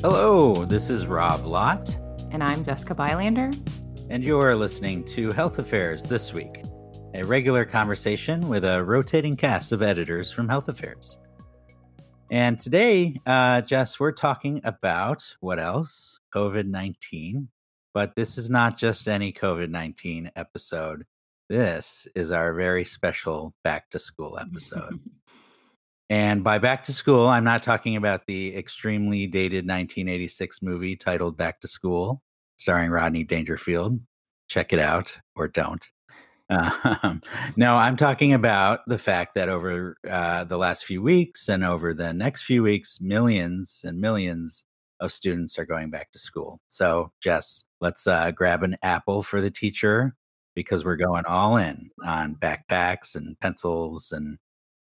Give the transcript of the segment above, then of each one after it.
Hello, this is Rob Lott. And I'm Jessica Bylander. And you're listening to Health Affairs This Week, a regular conversation with a rotating cast of editors from Health Affairs. And today, uh, Jess, we're talking about what else? COVID 19. But this is not just any COVID 19 episode. This is our very special back to school episode. and by back to school, I'm not talking about the extremely dated 1986 movie titled Back to School, starring Rodney Dangerfield. Check it out or don't. Um, no, I'm talking about the fact that over uh, the last few weeks and over the next few weeks, millions and millions of students are going back to school. So, Jess, let's uh, grab an apple for the teacher because we're going all in on backpacks and pencils and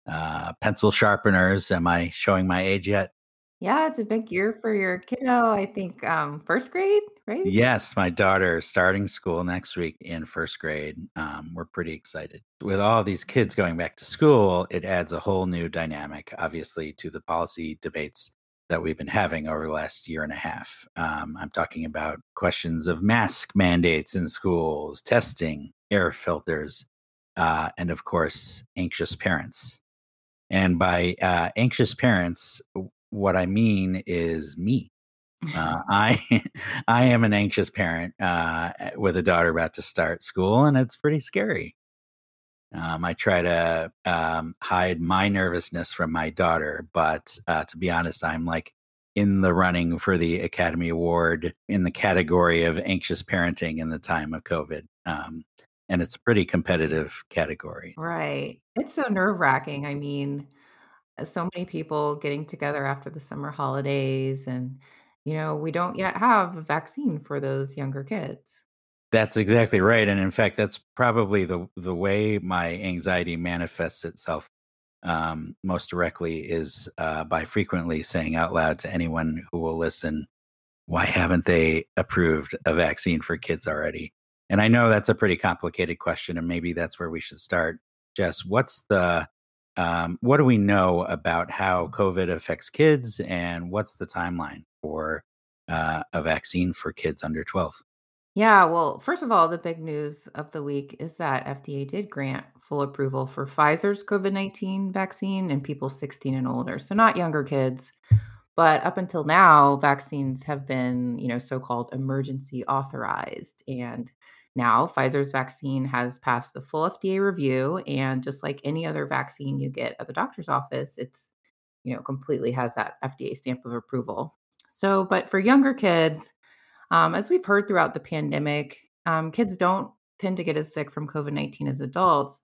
uh, pencil sharpeners. Am I showing my age yet? Yeah, it's a big year for your kiddo. I think um, first grade, right? Yes, my daughter starting school next week in first grade. Um, we're pretty excited. With all these kids going back to school, it adds a whole new dynamic, obviously, to the policy debates that we've been having over the last year and a half. Um, I'm talking about questions of mask mandates in schools, testing, air filters, uh, and of course, anxious parents. And by uh, anxious parents, what I mean is me. Uh, I I am an anxious parent uh, with a daughter about to start school, and it's pretty scary. Um, I try to um, hide my nervousness from my daughter, but uh, to be honest, I'm like in the running for the Academy Award in the category of anxious parenting in the time of COVID. Um, and it's a pretty competitive category. Right. It's so nerve wracking. I mean, uh, so many people getting together after the summer holidays and you know we don't yet have a vaccine for those younger kids that's exactly right and in fact that's probably the the way my anxiety manifests itself um, most directly is uh, by frequently saying out loud to anyone who will listen why haven't they approved a vaccine for kids already and i know that's a pretty complicated question and maybe that's where we should start jess what's the um, what do we know about how COVID affects kids, and what's the timeline for uh, a vaccine for kids under 12? Yeah, well, first of all, the big news of the week is that FDA did grant full approval for Pfizer's COVID 19 vaccine in people 16 and older. So, not younger kids. But up until now, vaccines have been, you know, so called emergency authorized. And now, Pfizer's vaccine has passed the full FDA review, and just like any other vaccine you get at the doctor's office, it's you know completely has that FDA stamp of approval. So, but for younger kids, um, as we've heard throughout the pandemic, um, kids don't tend to get as sick from COVID 19 as adults.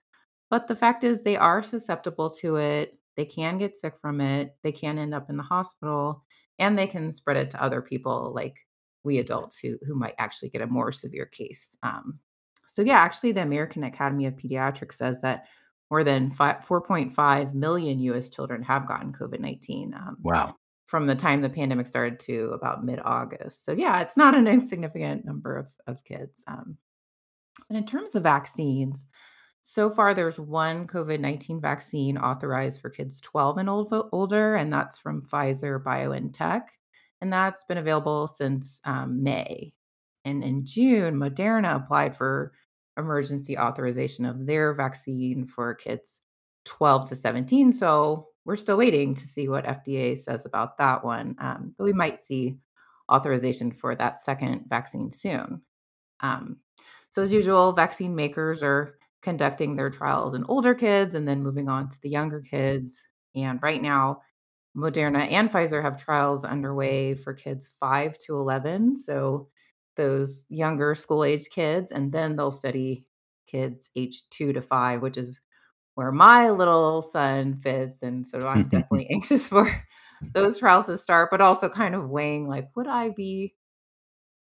But the fact is, they are susceptible to it. They can get sick from it. They can end up in the hospital and they can spread it to other people, like we adults who who might actually get a more severe case. Um, so yeah, actually, the American Academy of Pediatrics says that more than 4.5 million U.S. children have gotten COVID 19. Um, wow. From the time the pandemic started to about mid August. So, yeah, it's not an insignificant number of, of kids. Um, and in terms of vaccines, so far there's one COVID 19 vaccine authorized for kids 12 and old, older, and that's from Pfizer BioNTech and that's been available since um, May. And in June, Moderna applied for emergency authorization of their vaccine for kids 12 to 17. So we're still waiting to see what FDA says about that one. Um, but we might see authorization for that second vaccine soon. Um, so, as usual, vaccine makers are conducting their trials in older kids and then moving on to the younger kids. And right now, Moderna and Pfizer have trials underway for kids 5 to 11. So those younger school age kids, and then they'll study kids age 2 to 5, which is where my little son fits. And so I'm definitely anxious for those trials to start, but also kind of weighing like, would I be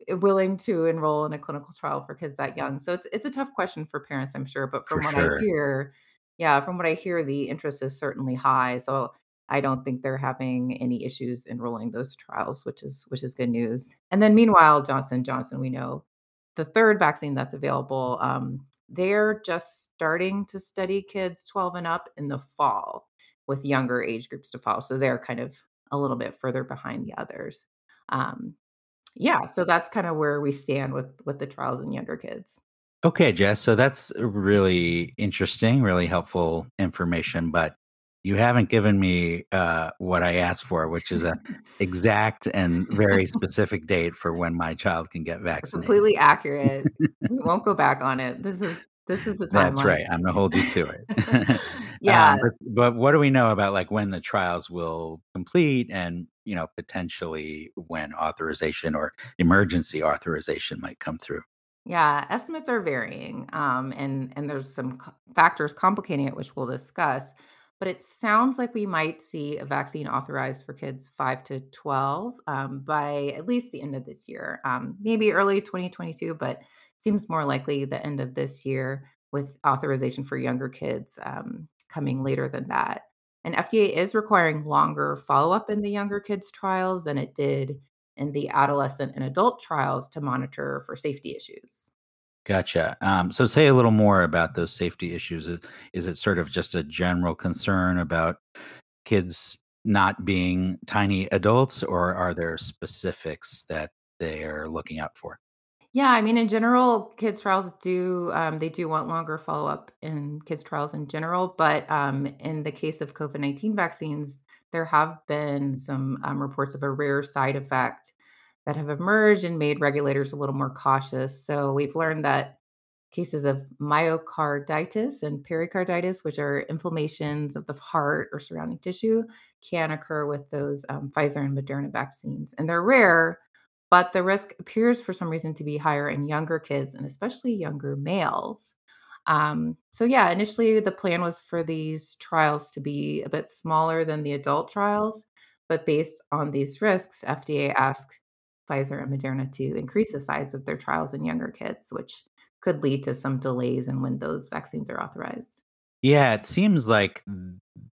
willing to enroll in a clinical trial for kids that young? So it's it's a tough question for parents, I'm sure. But from for what sure. I hear, yeah, from what I hear, the interest is certainly high. So I don't think they're having any issues enrolling those trials, which is which is good news. And then meanwhile, Johnson Johnson, we know the third vaccine that's available, um, they're just starting to study kids 12 and up in the fall with younger age groups to follow. So they're kind of a little bit further behind the others. Um, yeah, so that's kind of where we stand with with the trials in younger kids. Okay, Jess. So that's really interesting, really helpful information. But you haven't given me uh, what I asked for, which is an exact and very specific date for when my child can get vaccinated. Completely accurate. We won't go back on it. This is this is the time. That's right. I'm gonna hold you to it. um, but, but what do we know about like when the trials will complete and you know potentially when authorization or emergency authorization might come through? Yeah, estimates are varying, um, and and there's some co- factors complicating it, which we'll discuss. But it sounds like we might see a vaccine authorized for kids five to twelve um, by at least the end of this year, um, maybe early 2022, but seems more likely the end of this year with authorization for younger kids um, coming later than that. And FDA is requiring longer follow up in the younger kids trials than it did in the adolescent and adult trials to monitor for safety issues. Gotcha. Um, so say a little more about those safety issues. Is is it sort of just a general concern about kids not being tiny adults, or are there specifics that they are looking out for? Yeah, I mean, in general, kids trials do um, they do want longer follow up in kids trials in general, but um, in the case of COVID nineteen vaccines, there have been some um, reports of a rare side effect that have emerged and made regulators a little more cautious. So we've learned that cases of myocarditis and pericarditis, which are inflammations of the heart or surrounding tissue, can occur with those um, Pfizer and Moderna vaccines. And they're rare, but the risk appears for some reason to be higher in younger kids and especially younger males. Um, so, yeah, initially the plan was for these trials to be a bit smaller than the adult trials, but based on these risks, FDA asked Pfizer and Moderna to increase the size of their trials in younger kids, which could lead to some delays in when those vaccines are authorized. Yeah, it seems like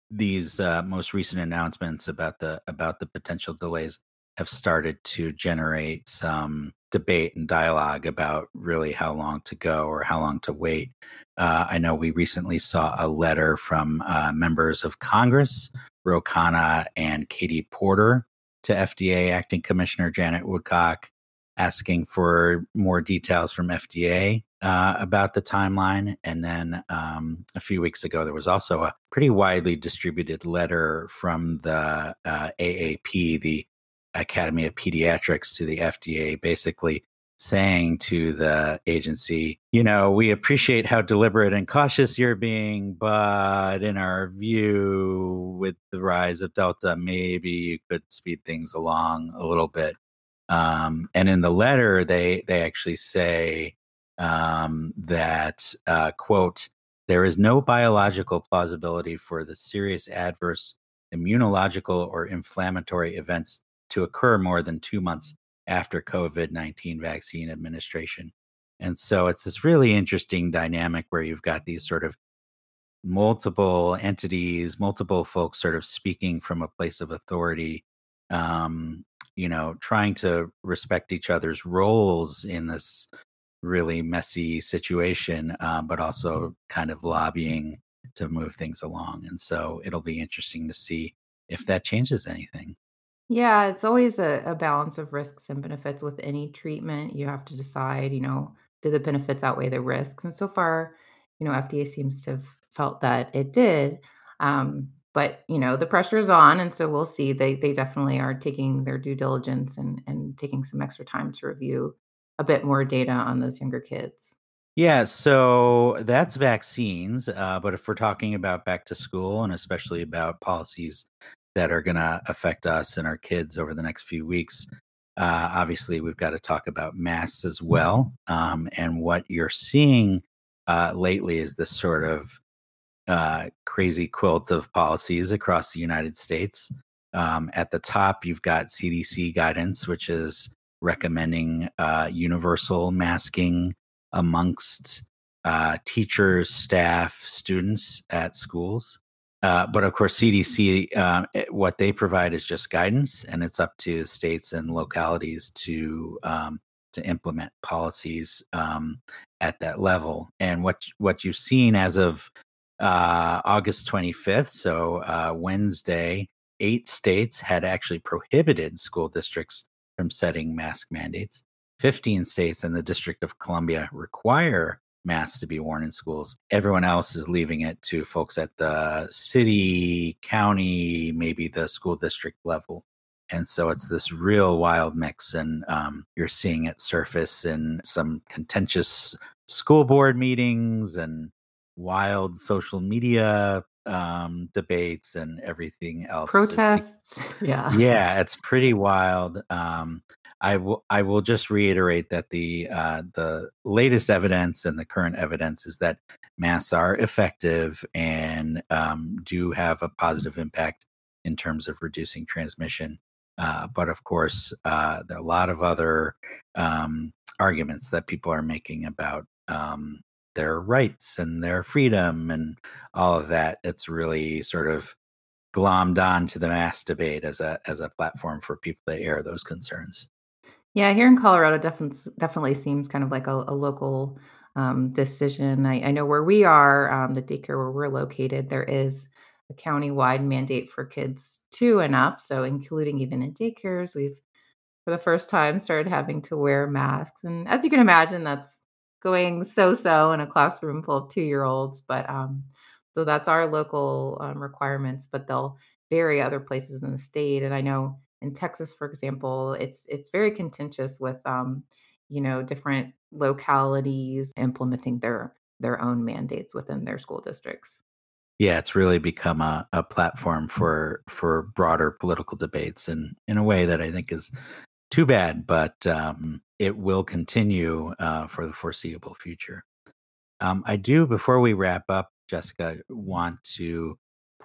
these uh, most recent announcements about the about the potential delays have started to generate some debate and dialogue about really how long to go or how long to wait. Uh, I know we recently saw a letter from uh, members of Congress, Ro Khanna and Katie Porter, to FDA Acting Commissioner Janet Woodcock, asking for more details from FDA uh, about the timeline. And then um, a few weeks ago, there was also a pretty widely distributed letter from the uh, AAP, the Academy of Pediatrics, to the FDA, basically saying to the agency, you know, we appreciate how deliberate and cautious you're being, but in our view, with the rise of Delta, maybe you could speed things along a little bit. Um, and in the letter, they they actually say um, that uh, quote there is no biological plausibility for the serious adverse immunological or inflammatory events to occur more than two months after COVID 19 vaccine administration. And so it's this really interesting dynamic where you've got these sort of multiple entities, multiple folks sort of speaking from a place of authority, um, you know, trying to respect each other's roles in this really messy situation, um, but also kind of lobbying to move things along. And so it'll be interesting to see if that changes anything. Yeah, it's always a, a balance of risks and benefits with any treatment. You have to decide, you know, do the benefits outweigh the risks? And so far, you know, FDA seems to have felt that it did. Um, but you know, the pressure is on, and so we'll see. They they definitely are taking their due diligence and and taking some extra time to review a bit more data on those younger kids. Yeah, so that's vaccines. Uh, but if we're talking about back to school and especially about policies that are going to affect us and our kids over the next few weeks, uh, obviously we've got to talk about masks as well. Um, and what you're seeing uh, lately is this sort of uh, crazy quilt of policies across the United States. Um, at the top, you've got CDC guidance, which is recommending uh, universal masking amongst uh, teachers, staff, students at schools. Uh, but of course, CDC, uh, what they provide is just guidance, and it's up to states and localities to um, to implement policies um, at that level. And what what you've seen as of uh, August 25th, so uh, Wednesday, eight states had actually prohibited school districts from setting mask mandates. 15 states and the District of Columbia require masks to be worn in schools. Everyone else is leaving it to folks at the city, county, maybe the school district level. And so it's this real wild mix. And um, you're seeing it surface in some contentious school board meetings and wild social media um, debates and everything else. Protests. yeah. Yeah, it's pretty wild. Um, I will I will just reiterate that the uh, the latest evidence and the current evidence is that masks are effective and um, do have a positive impact in terms of reducing transmission. Uh, but of course, uh, there are a lot of other um, arguments that people are making about um, their rights and their freedom and all of that. It's really sort of glommed on to the mass debate as a as a platform for people to air those concerns. Yeah, here in Colorado, definitely definitely seems kind of like a, a local um, decision. I, I, know where we are, um, the daycare where we're located, there is a county-wide mandate for kids two and up, so including even in daycares, we've for the first time started having to wear masks, and as you can imagine, that's going so-so in a classroom full of two-year-olds. But um, so that's our local um, requirements, but they'll vary other places in the state, and I know in Texas, for example, it's it's very contentious with um, you know different localities implementing their their own mandates within their school districts. Yeah, it's really become a, a platform for for broader political debates, and in a way that I think is too bad, but um, it will continue uh, for the foreseeable future. Um, I do, before we wrap up, Jessica, want to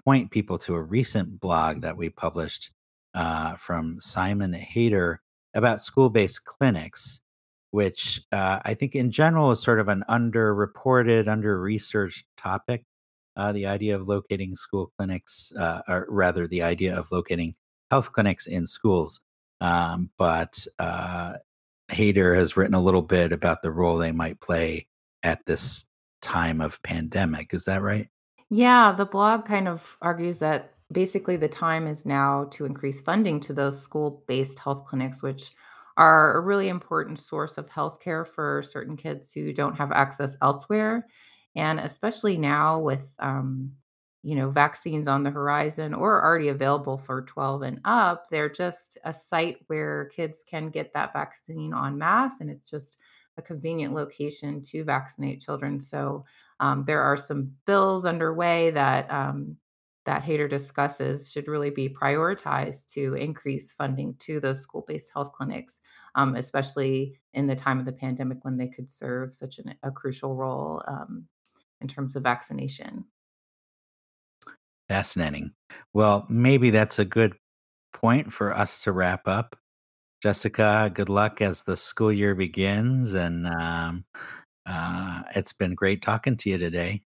point people to a recent blog that we published uh, from Simon Haeder about school based clinics, which uh, I think in general is sort of an underreported, under researched topic. Uh, the idea of locating school clinics, uh, or rather, the idea of locating health clinics in schools. Um, but uh, Haeder has written a little bit about the role they might play at this time of pandemic. Is that right? Yeah, the blog kind of argues that basically the time is now to increase funding to those school-based health clinics, which are a really important source of healthcare for certain kids who don't have access elsewhere. And especially now with um, you know, vaccines on the horizon or already available for 12 and up, they're just a site where kids can get that vaccine en masse, and it's just a convenient location to vaccinate children. So um, there are some bills underway that um, that Haeder discusses should really be prioritized to increase funding to those school based health clinics, um, especially in the time of the pandemic when they could serve such an, a crucial role um, in terms of vaccination. Fascinating. Well, maybe that's a good point for us to wrap up. Jessica, good luck as the school year begins. And um, uh, it's been great talking to you today.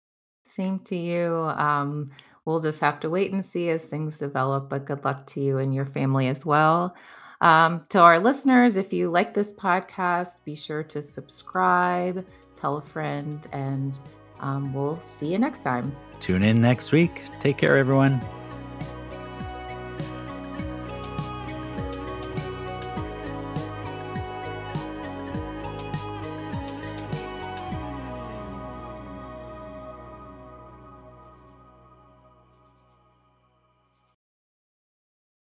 Same to you. Um, we'll just have to wait and see as things develop. But good luck to you and your family as well. Um, to our listeners, if you like this podcast, be sure to subscribe, tell a friend, and um, we'll see you next time. Tune in next week. Take care, everyone.